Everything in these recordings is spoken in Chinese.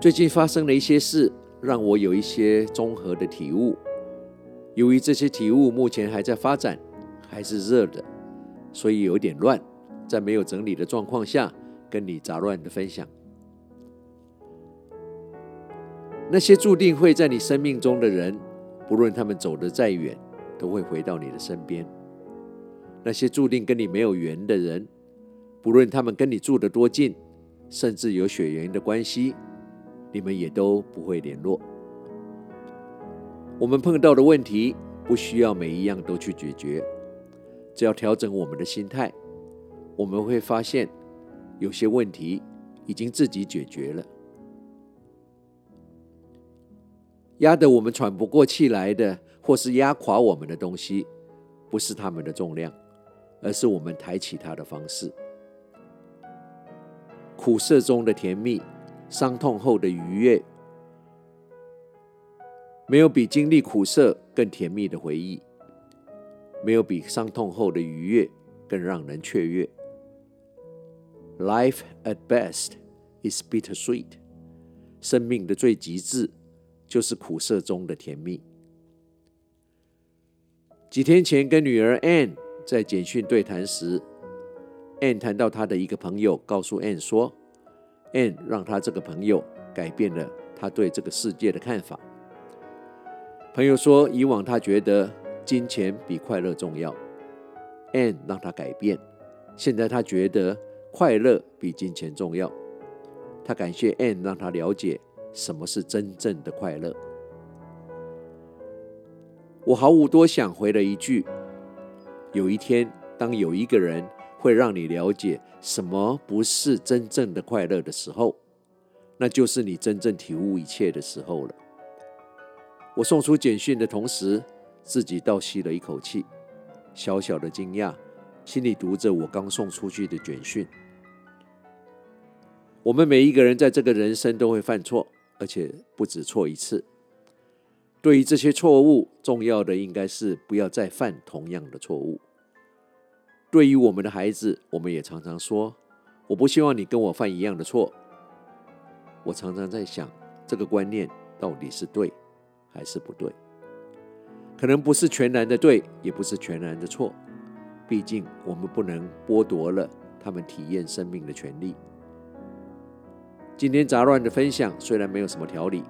最近发生了一些事，让我有一些综合的体悟。由于这些体悟目前还在发展，还是热的，所以有点乱，在没有整理的状况下，跟你杂乱的分享。那些注定会在你生命中的人，不论他们走得再远，都会回到你的身边。那些注定跟你没有缘的人，不论他们跟你住得多近，甚至有血缘的关系。你们也都不会联络。我们碰到的问题，不需要每一样都去解决，只要调整我们的心态，我们会发现有些问题已经自己解决了。压得我们喘不过气来的，或是压垮我们的东西，不是他们的重量，而是我们抬起它的方式。苦涩中的甜蜜。伤痛后的愉悦，没有比经历苦涩更甜蜜的回忆，没有比伤痛后的愉悦更让人雀跃。Life at best is bittersweet，生命的最极致就是苦涩中的甜蜜。几天前跟女儿 Anne 在简讯对谈时，Anne 谈到她的一个朋友告诉 Anne 说。Ann 让他这个朋友改变了他对这个世界的看法。朋友说，以往他觉得金钱比快乐重要，Ann 让他改变，现在他觉得快乐比金钱重要。他感谢 Ann 让他了解什么是真正的快乐。我毫无多想，回了一句：有一天，当有一个人。会让你了解什么不是真正的快乐的时候，那就是你真正体悟一切的时候了。我送出简讯的同时，自己倒吸了一口气，小小的惊讶，心里读着我刚送出去的简讯。我们每一个人在这个人生都会犯错，而且不止错一次。对于这些错误，重要的应该是不要再犯同样的错误。对于我们的孩子，我们也常常说：“我不希望你跟我犯一样的错。”我常常在想，这个观念到底是对还是不对？可能不是全然的对，也不是全然的错。毕竟，我们不能剥夺了他们体验生命的权利。今天杂乱的分享虽然没有什么条理，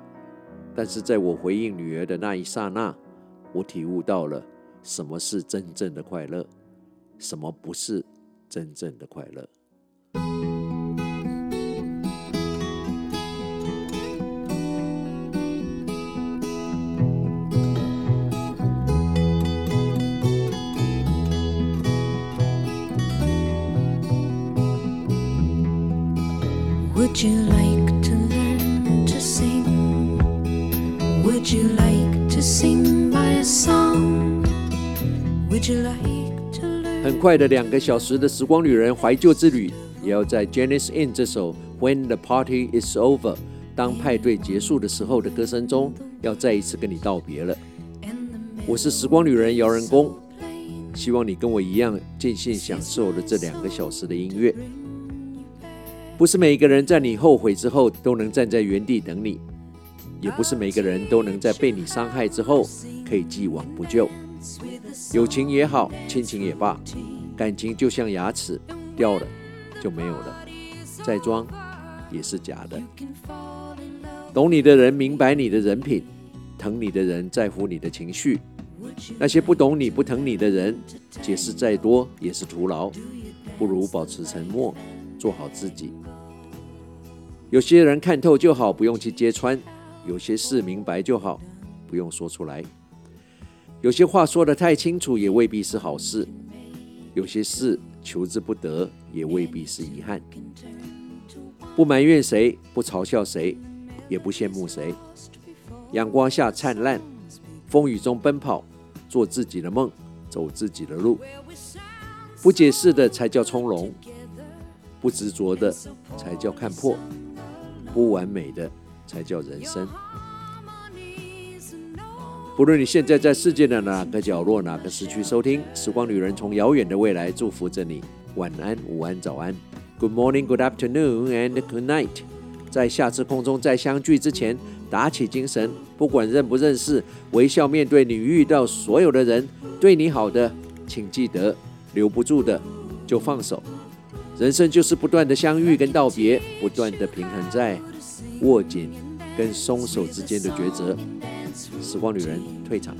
但是在我回应女儿的那一刹那，我体悟到了什么是真正的快乐。什么不是真正的快乐？很快的两个小时的时光旅人怀旧之旅，也要在 Janice In 这首 When the Party Is Over，当派对结束的时候的歌声中，要再一次跟你道别了。我是时光旅人姚仁恭，希望你跟我一样尽兴享受了这两个小时的音乐。不是每一个人在你后悔之后都能站在原地等你，也不是每个人都能在被你伤害之后可以既往不咎。友情也好，亲情也罢，感情就像牙齿，掉了就没有了，再装也是假的。懂你的人明白你的人品，疼你的人在乎你的情绪。那些不懂你不疼你的人，解释再多也是徒劳，不如保持沉默，做好自己。有些人看透就好，不用去揭穿；有些事明白就好，不用说出来。有些话说得太清楚，也未必是好事；有些事求之不得，也未必是遗憾。不埋怨谁，不嘲笑谁，也不羡慕谁。阳光下灿烂，风雨中奔跑，做自己的梦，走自己的路。不解释的才叫从容，不执着的才叫看破，不完美的才叫人生。无论你现在在世界的哪个角落、哪个时区收听，时光旅人从遥远的未来祝福着你。晚安、午安、早安，Good morning, Good afternoon, and Good night。在下次空中再相聚之前，打起精神，不管认不认识，微笑面对你遇到所有的人。对你好的，请记得；留不住的，就放手。人生就是不断的相遇跟道别，不断的平衡在握紧跟松手之间的抉择。时光旅人退场。